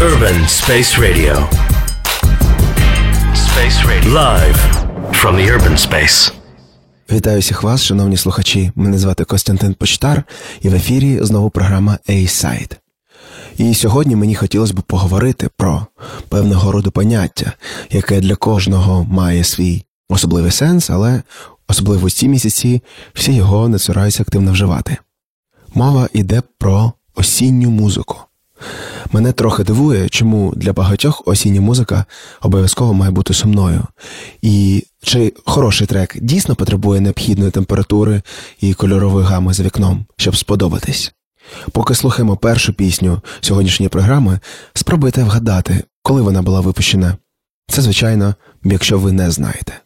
Urban Space Radio. Space Radio. Live from the urban space. Вітаю всіх вас, шановні слухачі. Мене звати Костянтин Почтар, і в ефірі знову програма A-Side. І сьогодні мені хотілося б поговорити про певного роду поняття, яке для кожного має свій особливий сенс, але особливо в ці місяці всі його не цураються активно вживати. Мова йде про осінню музику. Мене трохи дивує, чому для багатьох осіння музика обов'язково має бути сумною. І чи хороший трек дійсно потребує необхідної температури і кольорової гами за вікном, щоб сподобатись? Поки слухаємо першу пісню сьогоднішньої програми, спробуйте вгадати, коли вона була випущена. Це, звичайно, якщо ви не знаєте.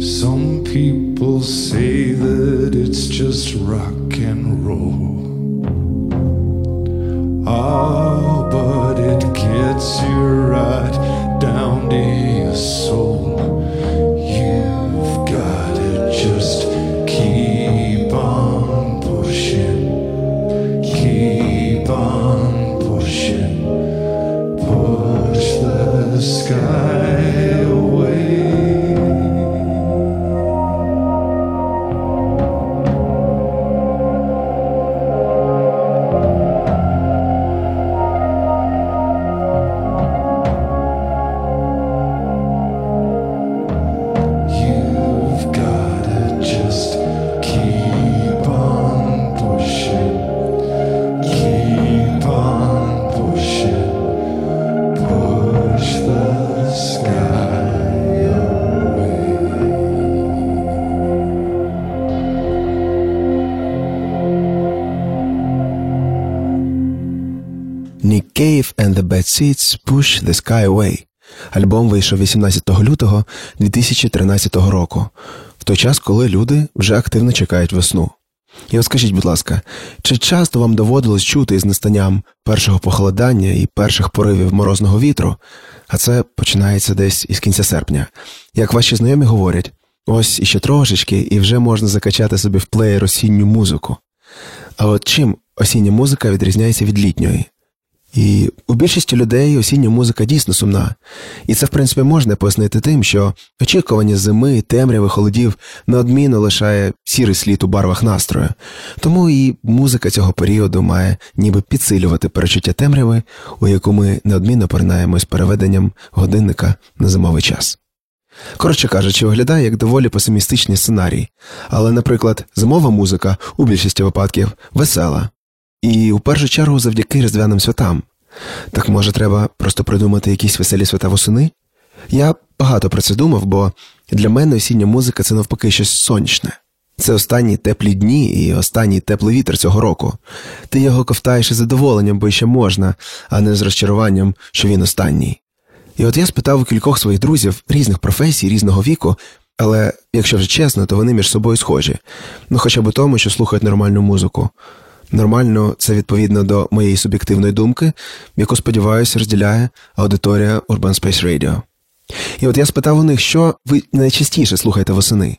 Some people say that it's just rock and roll. Ah, oh, but it gets you right down to your soul. And Seeds Push the Sky Away. Альбом вийшов 18 лютого 2013 року, в той час, коли люди вже активно чекають весну. І от скажіть, будь ласка, чи часто вам доводилось чути із настанням першого похолодання і перших поривів морозного вітру, а це починається десь із кінця серпня. Як ваші знайомі говорять, ось іще трошечки, і вже можна закачати собі в плеєр осінню музику. А от чим осіння музика відрізняється від літньої? І у більшості людей осіння музика дійсно сумна, і це, в принципі, можна пояснити тим, що очікування зими, темряви, холодів неодмінно лишає сірий слід у барвах настрою, тому і музика цього періоду має ніби підсилювати перечуття темряви, у яку ми неодмінно поринаємо з переведенням годинника на зимовий час. Коротше кажучи, виглядає як доволі песимістичний сценарій, але, наприклад, зимова музика у більшості випадків весела. І у першу чергу завдяки різдвяним святам. Так може треба просто придумати якісь веселі свята восени? Я багато про це думав, бо для мене осіння музика це навпаки щось сонячне. Це останні теплі дні і останній теплий вітер цього року. Ти його ковтаєш із задоволенням, бо ще можна, а не з розчаруванням, що він останній. І от я спитав у кількох своїх друзів різних професій, різного віку, але якщо вже чесно, то вони між собою схожі, ну хоча б тому, що слухають нормальну музику. Нормально, це відповідно до моєї суб'єктивної думки, яку, сподіваюся, розділяє аудиторія Urban Space Radio. І от я спитав у них, що ви найчастіше слухаєте восени.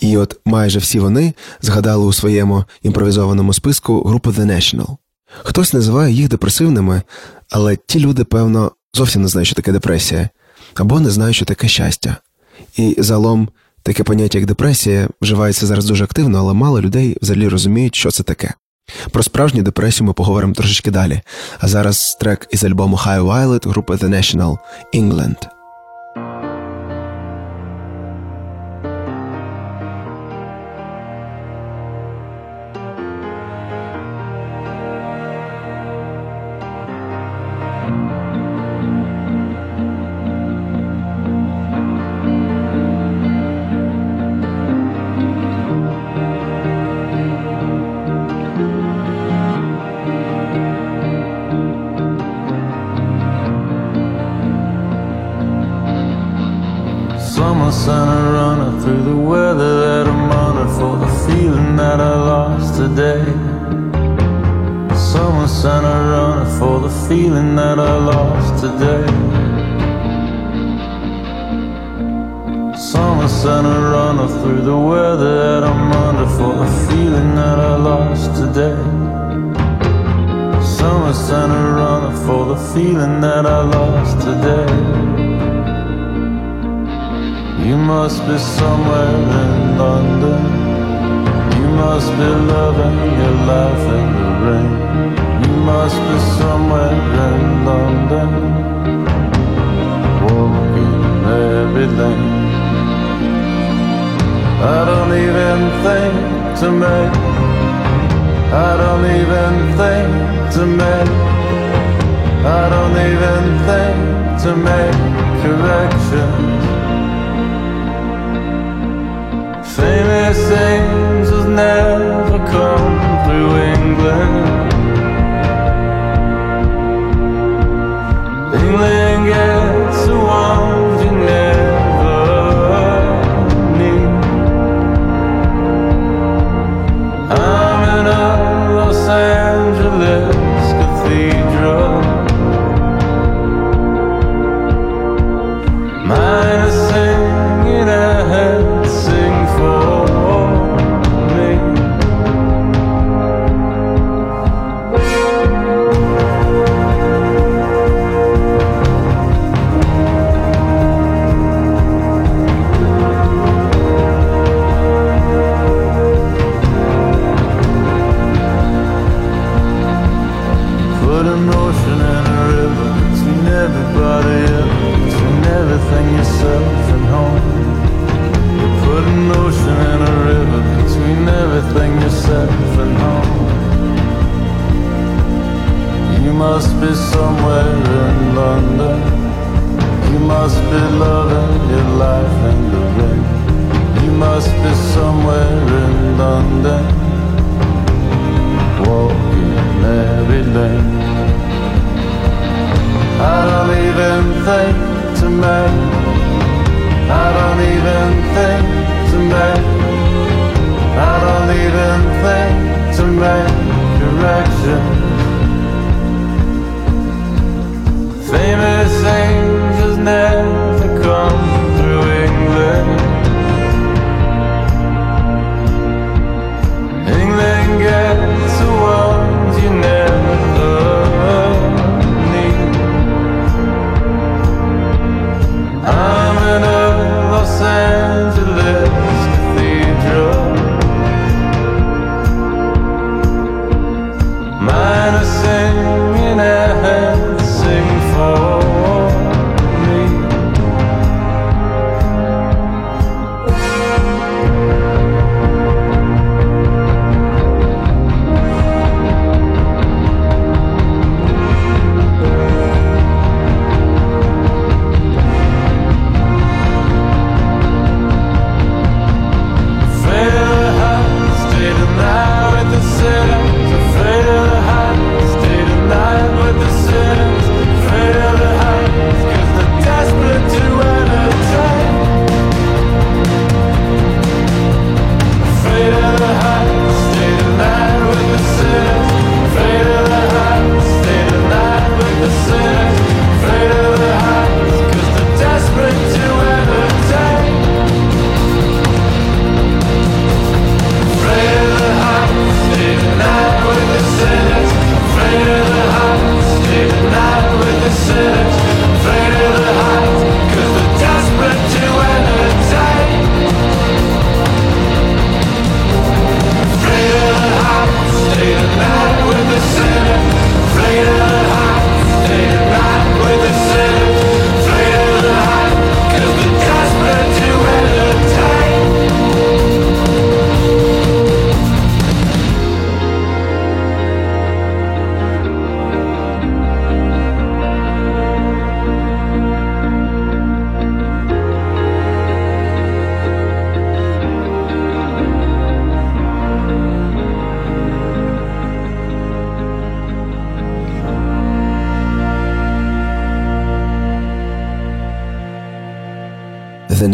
І от майже всі вони згадали у своєму імпровізованому списку групу The National. Хтось називає їх депресивними, але ті люди, певно, зовсім не знають, що таке депресія, або не знають, що таке щастя. І загалом таке поняття, як депресія, вживається зараз дуже активно, але мало людей взагалі розуміють, що це таке. Про справжню депресію ми поговоримо трошечки далі. А зараз трек із альбому High Violet групи The National England. sun a runner through the weather that I'm under for a feeling that I lost today. Summer sent a runner for the feeling that I lost today. You must be somewhere in London. You must be loving your life in the rain. You must be somewhere in London. Walking everything. I don't even think to make. I don't even think to make. I don't even think to make corrections. Famous things has never come through England. England.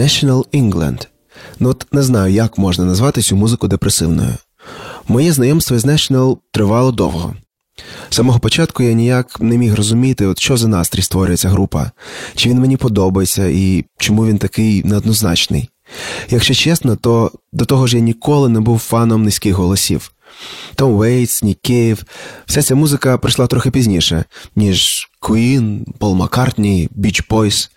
National England. Ну от не знаю, як можна назвати цю музику депресивною. Моє знайомство з National тривало довго. З самого початку я ніяк не міг розуміти, от що за настрій створює ця група, чи він мені подобається і чому він такий неоднозначний. Якщо чесно, то до того ж я ніколи не був фаном низьких голосів. Том Вейтс, Нік Кейв, вся ця музика прийшла трохи пізніше, ніж Queen, Пол Маккартні, Beach Boys.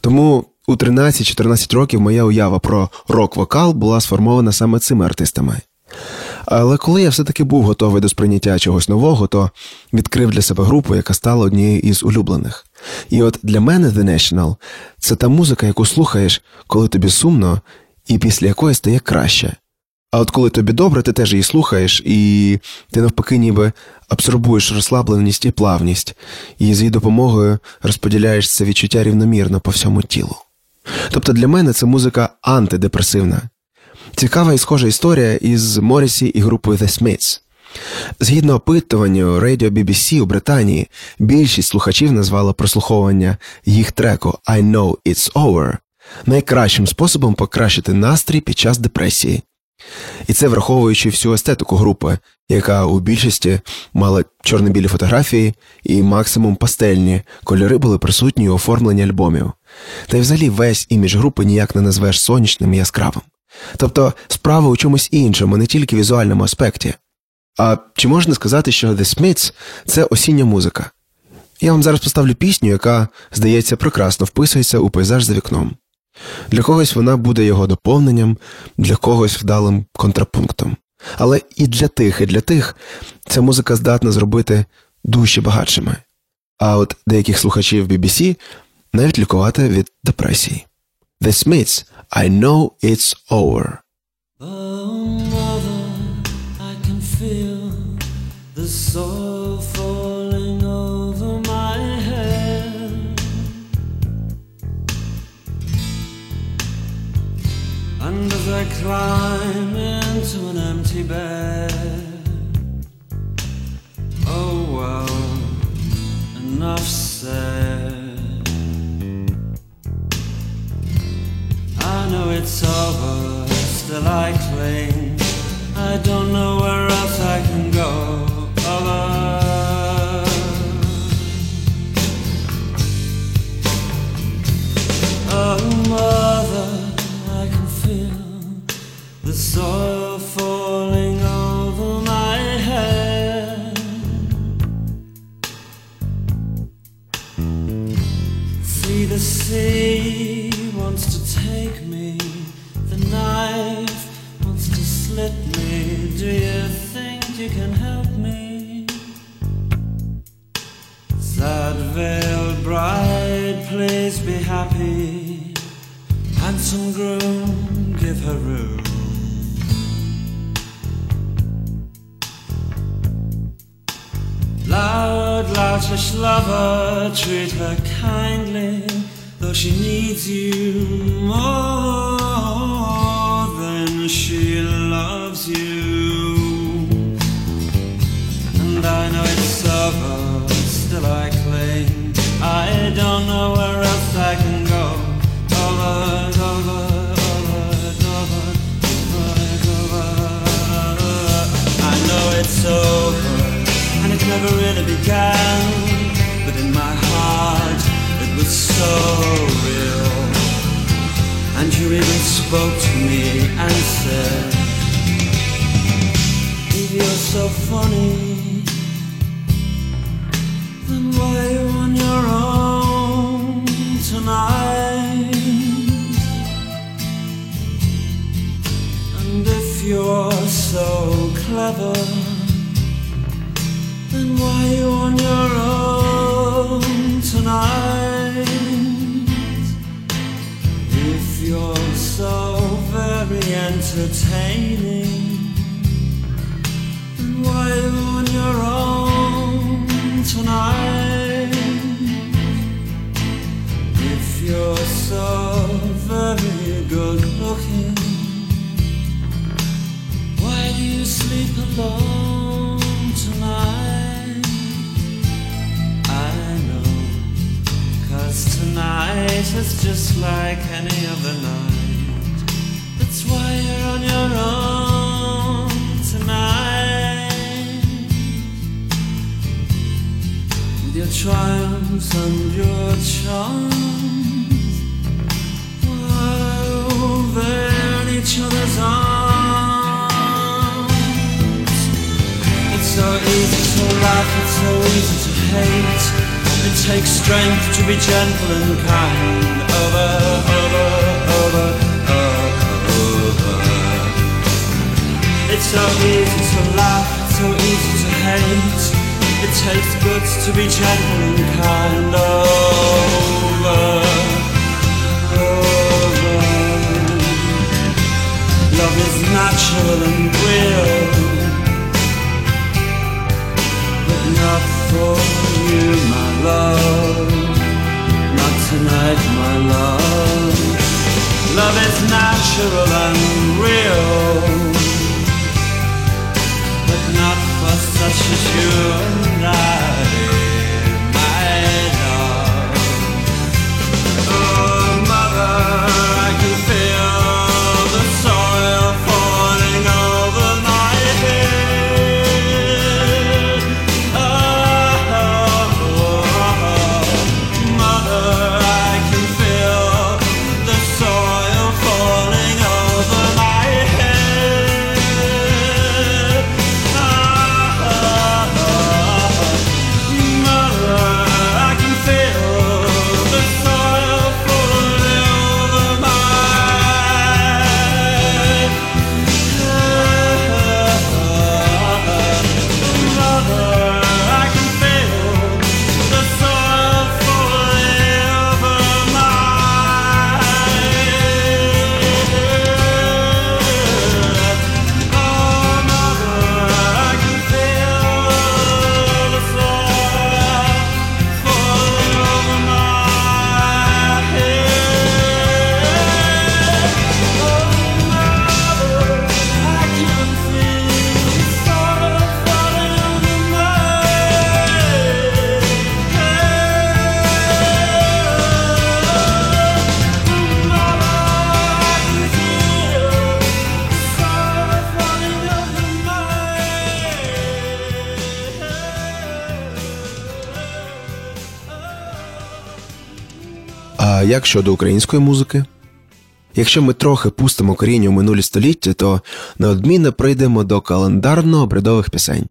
Тому у 13-14 років моя уява про рок-вокал була сформована саме цими артистами. Але коли я все-таки був готовий до сприйняття чогось нового, то відкрив для себе групу, яка стала однією із улюблених. І от для мене The National – це та музика, яку слухаєш, коли тобі сумно, і після якої стає краще. А от коли тобі добре, ти теж її слухаєш, і ти навпаки ніби абсорбуєш розслабленість і плавність, і з її допомогою розподіляєш це відчуття рівномірно по всьому тілу. Тобто для мене це музика антидепресивна. Цікава і схожа історія із Морісі і групою The Smiths. Згідно опитуванню Radio BBC у Британії, більшість слухачів назвала прослуховування їх треку I Know It's Over найкращим способом покращити настрій під час депресії. І це враховуючи всю естетику групи, яка у більшості мала чорно-білі фотографії і максимум пастельні кольори були присутні у оформленні альбомів. Та й взагалі весь імідж групи ніяк не назвеш сонячним і яскравим. Тобто справа у чомусь іншому, не тільки в візуальному аспекті. А чи можна сказати, що The Smiths – це осіння музика? Я вам зараз поставлю пісню, яка, здається, прекрасно вписується у пейзаж за вікном. Для когось вона буде його доповненням, для когось вдалим контрапунктом. Але і для тих, і для тих ця музика здатна зробити душі багатшими. А от деяких слухачів BBC навіть лікувати від депресії. The Smiths I know it's over. Oh, mother, I can feel the soil And as I climb into an empty bed, oh well, enough said. I know it's over, still I cling. I don't know where else I can go. Over. Oh, the soil falling over my head. See the sea wants to take me. The knife wants to slit me. Do you think you can help me? Sad bride, please be happy. Handsome groom, give her room. Loutish lover, treat her kindly, though she needs you more than she loves you. And I know it's over, still I cling. I don't know where else I can go. Over, over, over, over, over. I know it's over never really began. But in my heart, it was so real. And you even spoke to me and said, If you're so funny, then why are you on your own tonight? And if you're so clever, why you on your own tonight? If you're so very entertaining, why you on your own tonight? If you're so very good looking, why do you sleep alone night is just like any other night. That's why you're on your own tonight. With your triumphs and your charms, while they're in each other's arms. It's so easy to laugh, it's so easy to hate. It takes strength to be gentle and kind. Over, over, over, over. It's so easy to laugh, so easy to hate. It takes guts to be gentle and kind. Over, over. Love is natural and real, but not for you, my natural and real, but not for such as you and I, як щодо української музики? Якщо ми трохи пустимо коріння у минулі століття, то неодмінно прийдемо до календарно-обрядових пісень.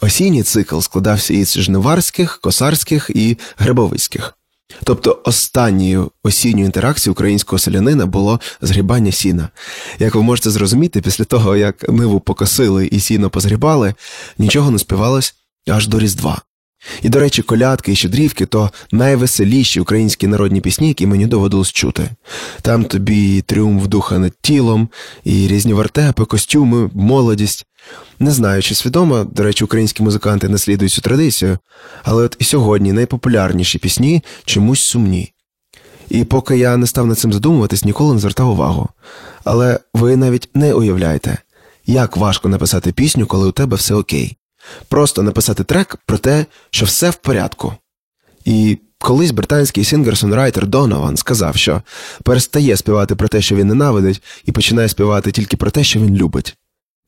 Осінній цикл складався із жниварських, косарських і грибовицьких. Тобто останньою осінньою інтеракцією українського селянина було згрібання сіна. Як ви можете зрозуміти, після того, як ниву покосили і сіно позгрібали, нічого не співалось аж до Різдва. І, до речі, колядки і щедрівки то найвеселіші українські народні пісні, які мені доводилось чути. Там тобі тріумф духа над тілом, і різні вертепи, костюми, молодість. Не знаю, чи свідомо, до речі, українські музиканти наслідують цю традицію, але от і сьогодні найпопулярніші пісні чомусь сумні. І поки я не став над цим задумуватись, ніколи не звертав увагу. Але ви навіть не уявляєте, як важко написати пісню, коли у тебе все окей. Просто написати трек про те, що все в порядку. І колись британський сингер-сонрайтер Донован сказав, що перестає співати про те, що він ненавидить, і починає співати тільки про те, що він любить.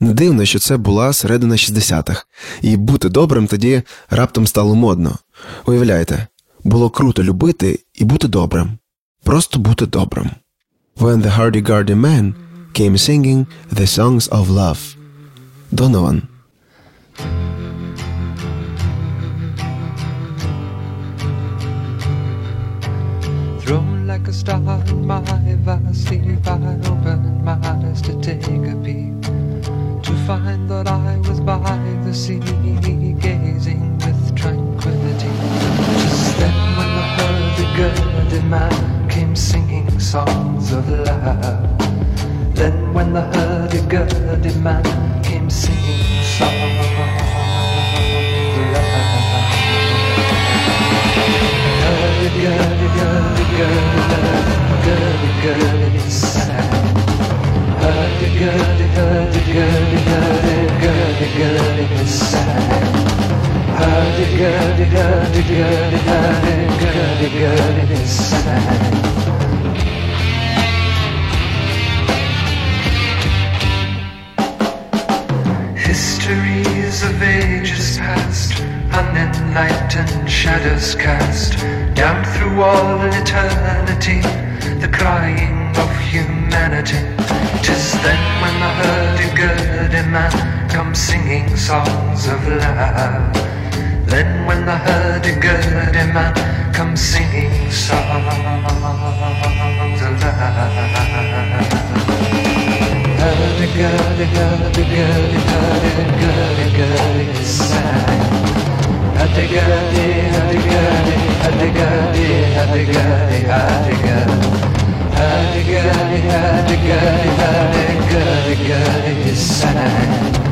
Не дивно, що це була середина 60-х, і бути добрим тоді раптом стало модно. Уявляєте, було круто любити і бути добрим. Просто бути добрим. When the hardy-gardy men came singing the songs of love. Донован. Thrown like a star in my vast vastly I open my eyes to take a peek To find that I was by the sea Gazing with tranquility. Just then when the hurdy-gurdy man Came singing songs of love Then when the hurdy-gurdy man Came singing songs of love. Gurdy, History is of ages past unenlightened shadows cast down through all eternity, the crying of humanity. Tis then when the hurdy-gurdy man comes singing songs of love. Then when the hurdy-gurdy man comes singing songs of love. Hurdy-gurdy, hurdy-gurdy, hurdy-gurdy-gurdy sang. Hurdy-gurdy, هتجاري هتجاري هتجاري هتجاري هتجاري هتجاري هتجاري هتجاري السنة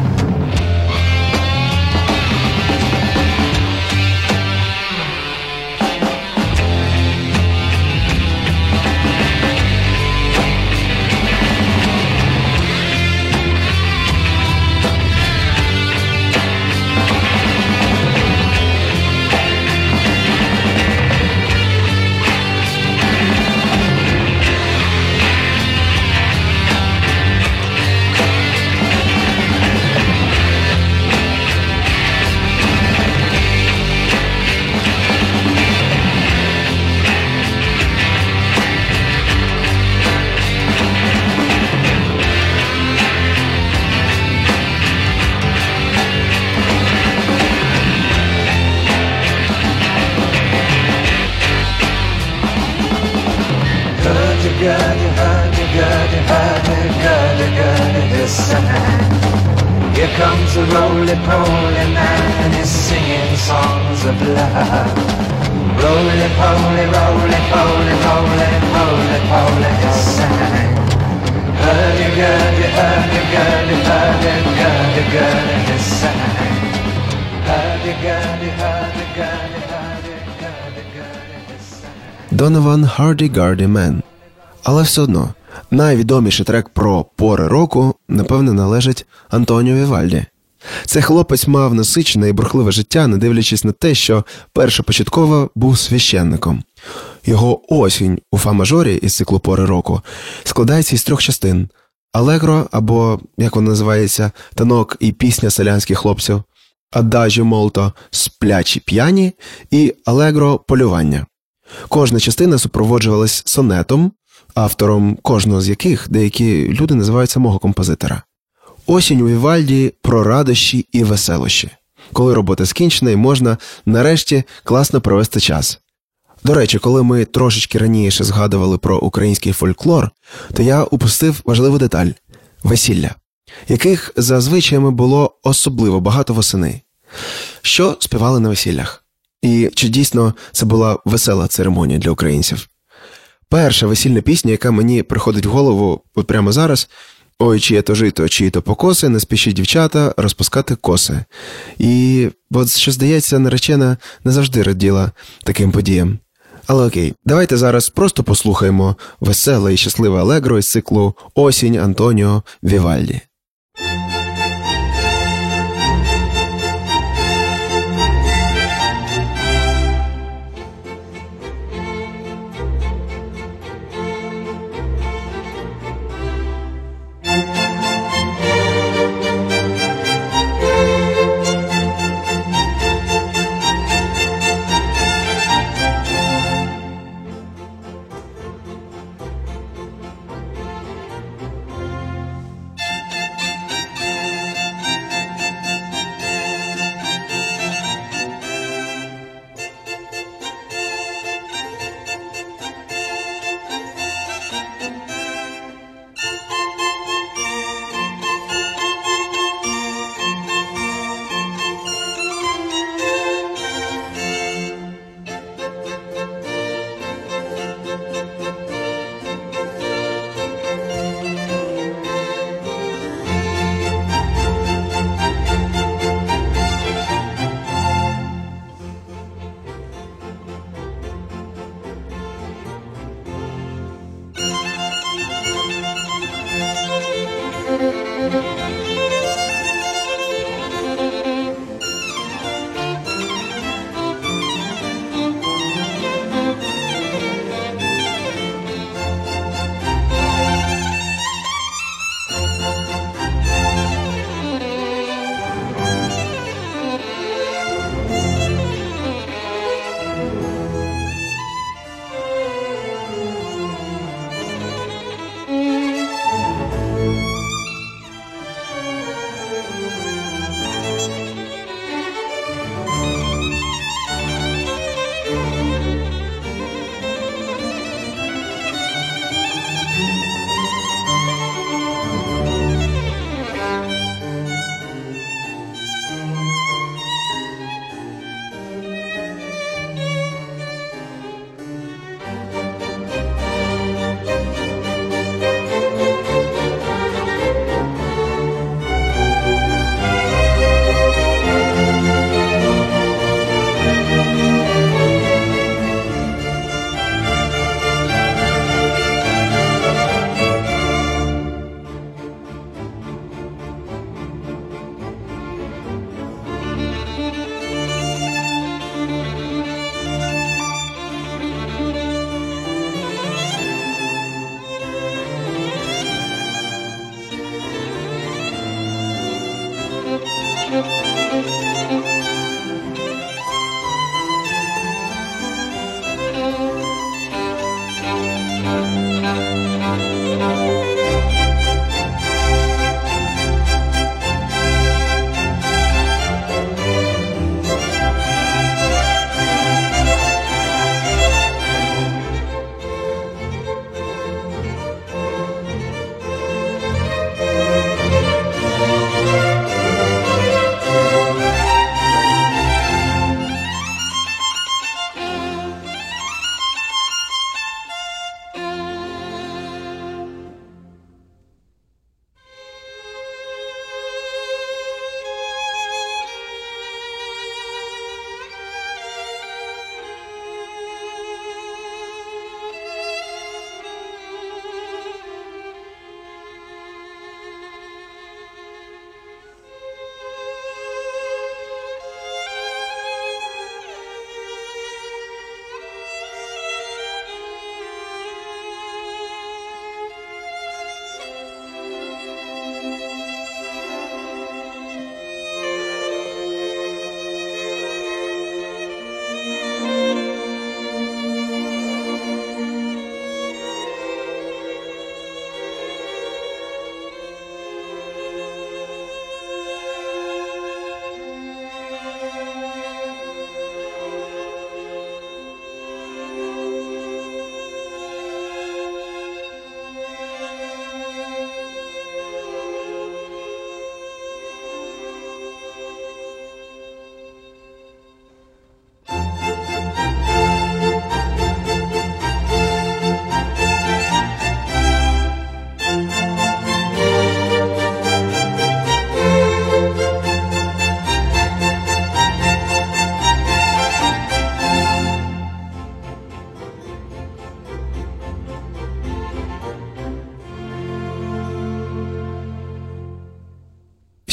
Hardy Gardy Man. Але все одно найвідоміший трек про пори року, напевне, належить Антоніо Вівальді. Цей хлопець мав насичене і бурхливе життя, не дивлячись на те, що першопочатково був священником. Його осінь у фа-мажорі із циклу пори року складається із трьох частин: Алегро, або, як воно називається, танок і пісня селянських хлопців, Ададжі Молто сплячі п'яні і Алегро полювання. Кожна частина супроводжувалась сонетом, автором кожного з яких деякі люди називають самого композитора. Осінь у Вівальді про радощі і веселощі, коли робота скінчена і можна нарешті класно провести час. До речі, коли ми трошечки раніше згадували про український фольклор, то я упустив важливу деталь весілля, яких за було особливо багато восени. Що співали на весіллях? І чи дійсно це була весела церемонія для українців? Перша весільна пісня, яка мені приходить в голову от прямо зараз. Ой, чиє то жито, чиї то покоси, не спішіть дівчата розпускати коси. І от що здається, наречена не завжди раділа таким подіям. Але окей, давайте зараз просто послухаємо веселе і щасливе алегро із циклу Осінь Антоніо Вівальді.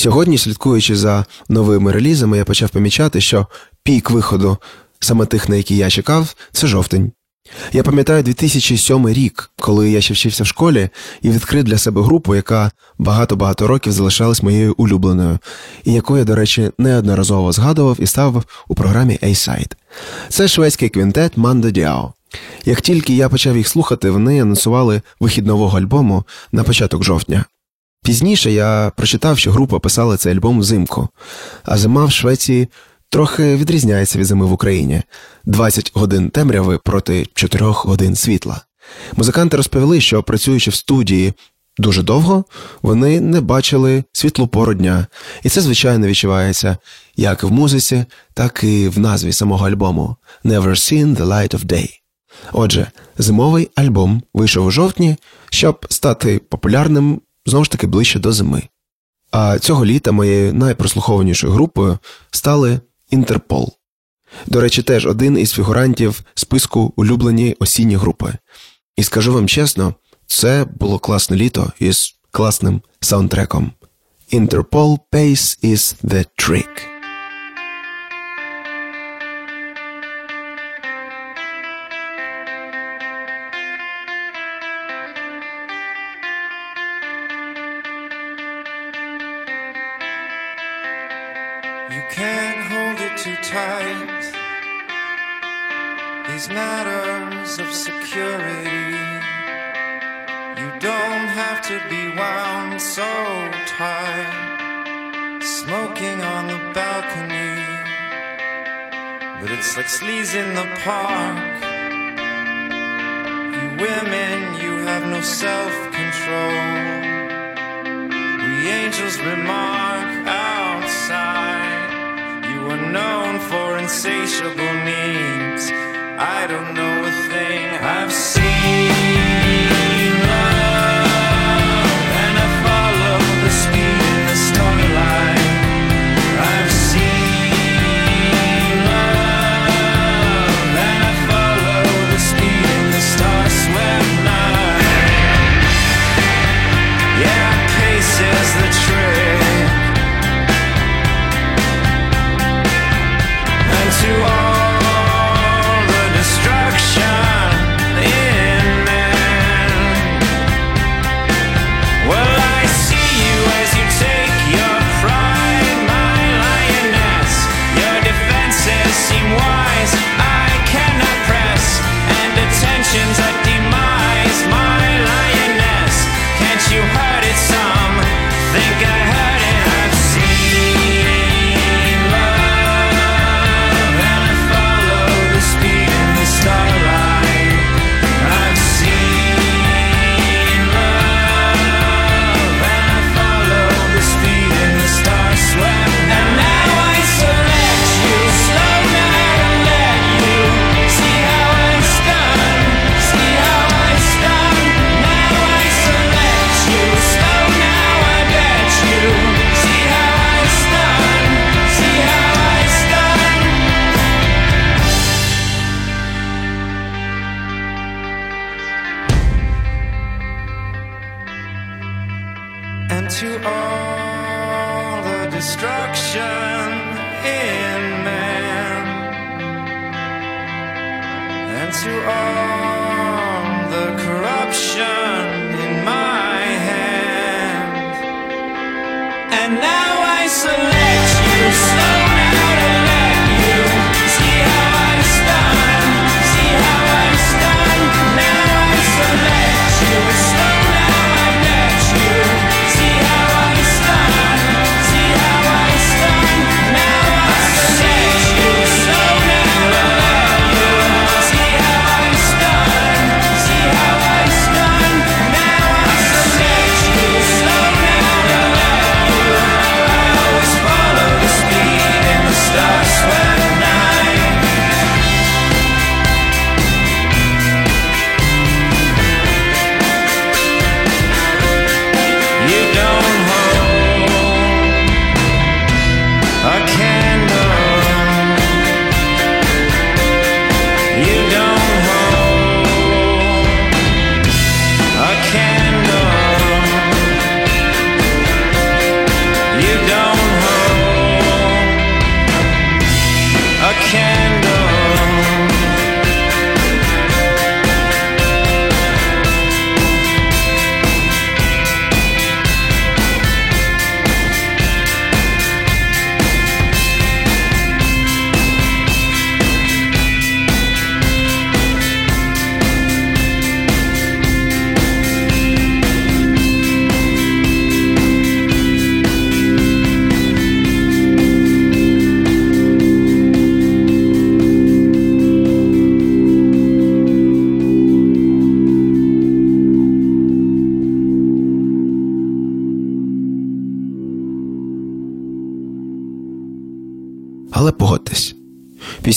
Сьогодні, слідкуючи за новими релізами, я почав помічати, що пік виходу саме тих, на які я чекав, це жовтень. Я пам'ятаю 2007 рік, коли я ще вчився в школі і відкрив для себе групу, яка багато-багато років залишалась моєю улюбленою, і яку я, до речі, неодноразово згадував і ставив у програмі A-Side. Це шведський квінтет Мандо Діао. Як тільки я почав їх слухати, вони анонсували вихід нового альбому на початок жовтня. Пізніше я прочитав, що група писала цей альбом взимку, а зима в Швеції трохи відрізняється від зими в Україні 20 годин темряви проти 4 годин світла. Музиканти розповіли, що працюючи в студії дуже довго, вони не бачили світлу пору дня, і це, звичайно, відчувається як в музиці, так і в назві самого альбому Never Seen the Light of Day. Отже, зимовий альбом вийшов у жовтні, щоб стати популярним знову ж таки ближче до зими. А цього літа моєю найпрослухованішою групою стали Інтерпол. До речі, теж один із фігурантів списку улюблені осінні групи. І скажу вам чесно, це було класне літо із класним саундтреком. Interpol Pace is the trick. In the park. You women, you have no self control. We angels remark outside. You are known for insatiable needs. I don't know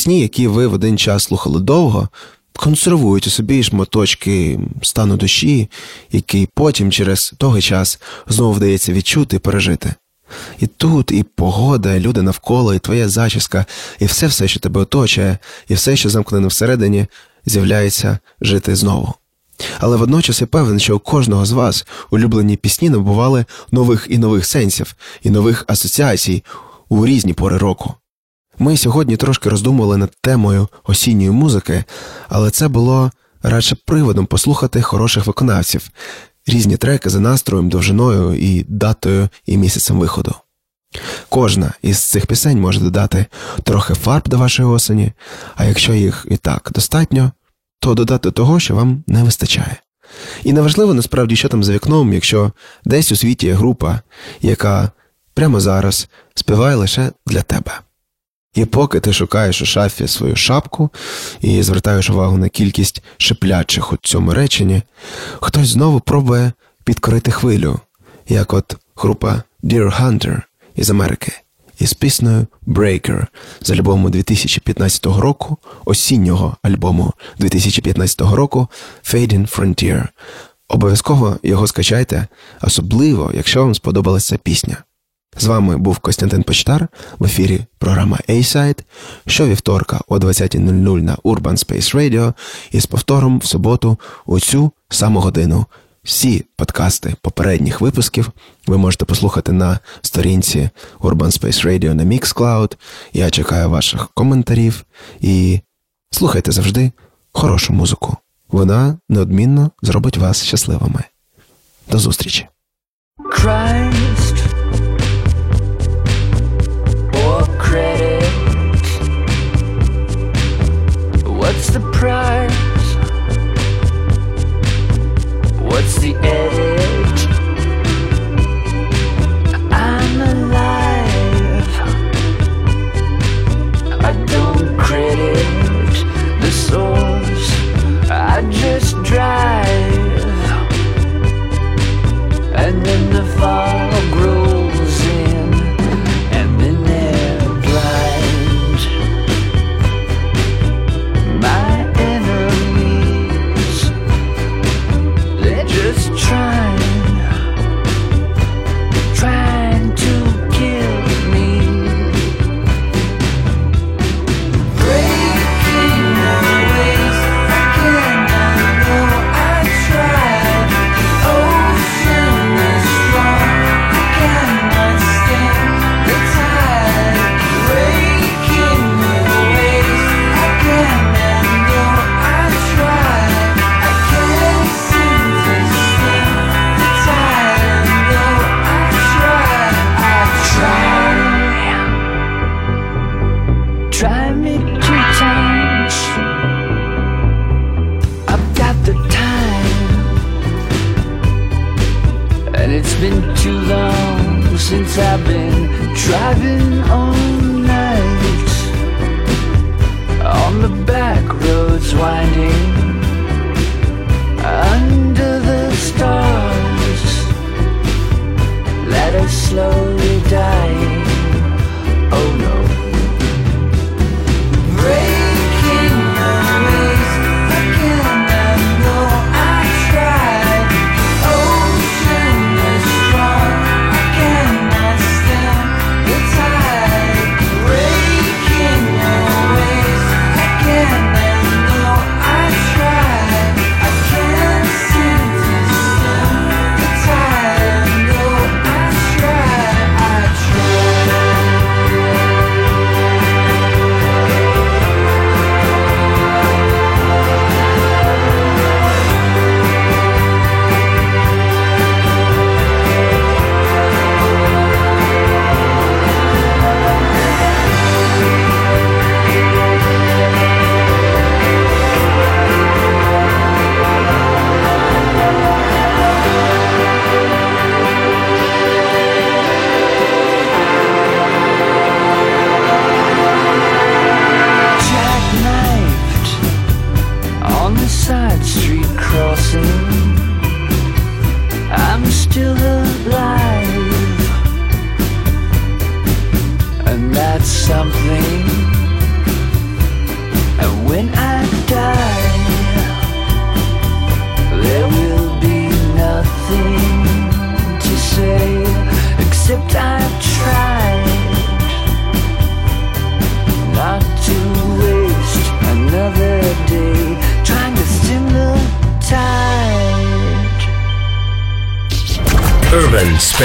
пісні, які ви в один час слухали довго, консервують у собі шматочки стану душі, який потім через довгий час знову вдається відчути і пережити. І тут і погода, і люди навколо, і твоя зачіска, і все, все, що тебе оточує, і все, що замкнено всередині, з'являється жити знову. Але водночас я певен, що у кожного з вас улюблені пісні набували нових і нових сенсів, і нових асоціацій у різні пори року. Ми сьогодні трошки роздумували над темою осінньої музики, але це було радше приводом послухати хороших виконавців, різні треки за настроєм, довжиною і датою і місяцем виходу. Кожна із цих пісень може додати трохи фарб до вашої осені, а якщо їх і так достатньо, то додати того, що вам не вистачає. І неважливо насправді, що там за вікном, якщо десь у світі є група, яка прямо зараз співає лише для тебе. І поки ти шукаєш у шафі свою шапку і звертаєш увагу на кількість шиплячих у цьому реченні, хтось знову пробує підкорити хвилю, як от група Dear Hunter із Америки із піснею Breaker з альбому 2015 року, осіннього альбому 2015 року Fading Frontier. Обов'язково його скачайте, особливо, якщо вам сподобалася пісня. З вами був Костянтин Почтар в ефірі програма A-Side, щовівторка о 20.00 на Urban Space Radio і з повтором в суботу у цю саму годину. Всі подкасти попередніх випусків ви можете послухати на сторінці Urban Space Radio на Mixcloud. Я чекаю ваших коментарів і слухайте завжди хорошу музику. Вона неодмінно зробить вас щасливими. До зустрічі! surprise.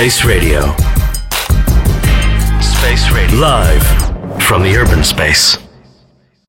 Space Radio.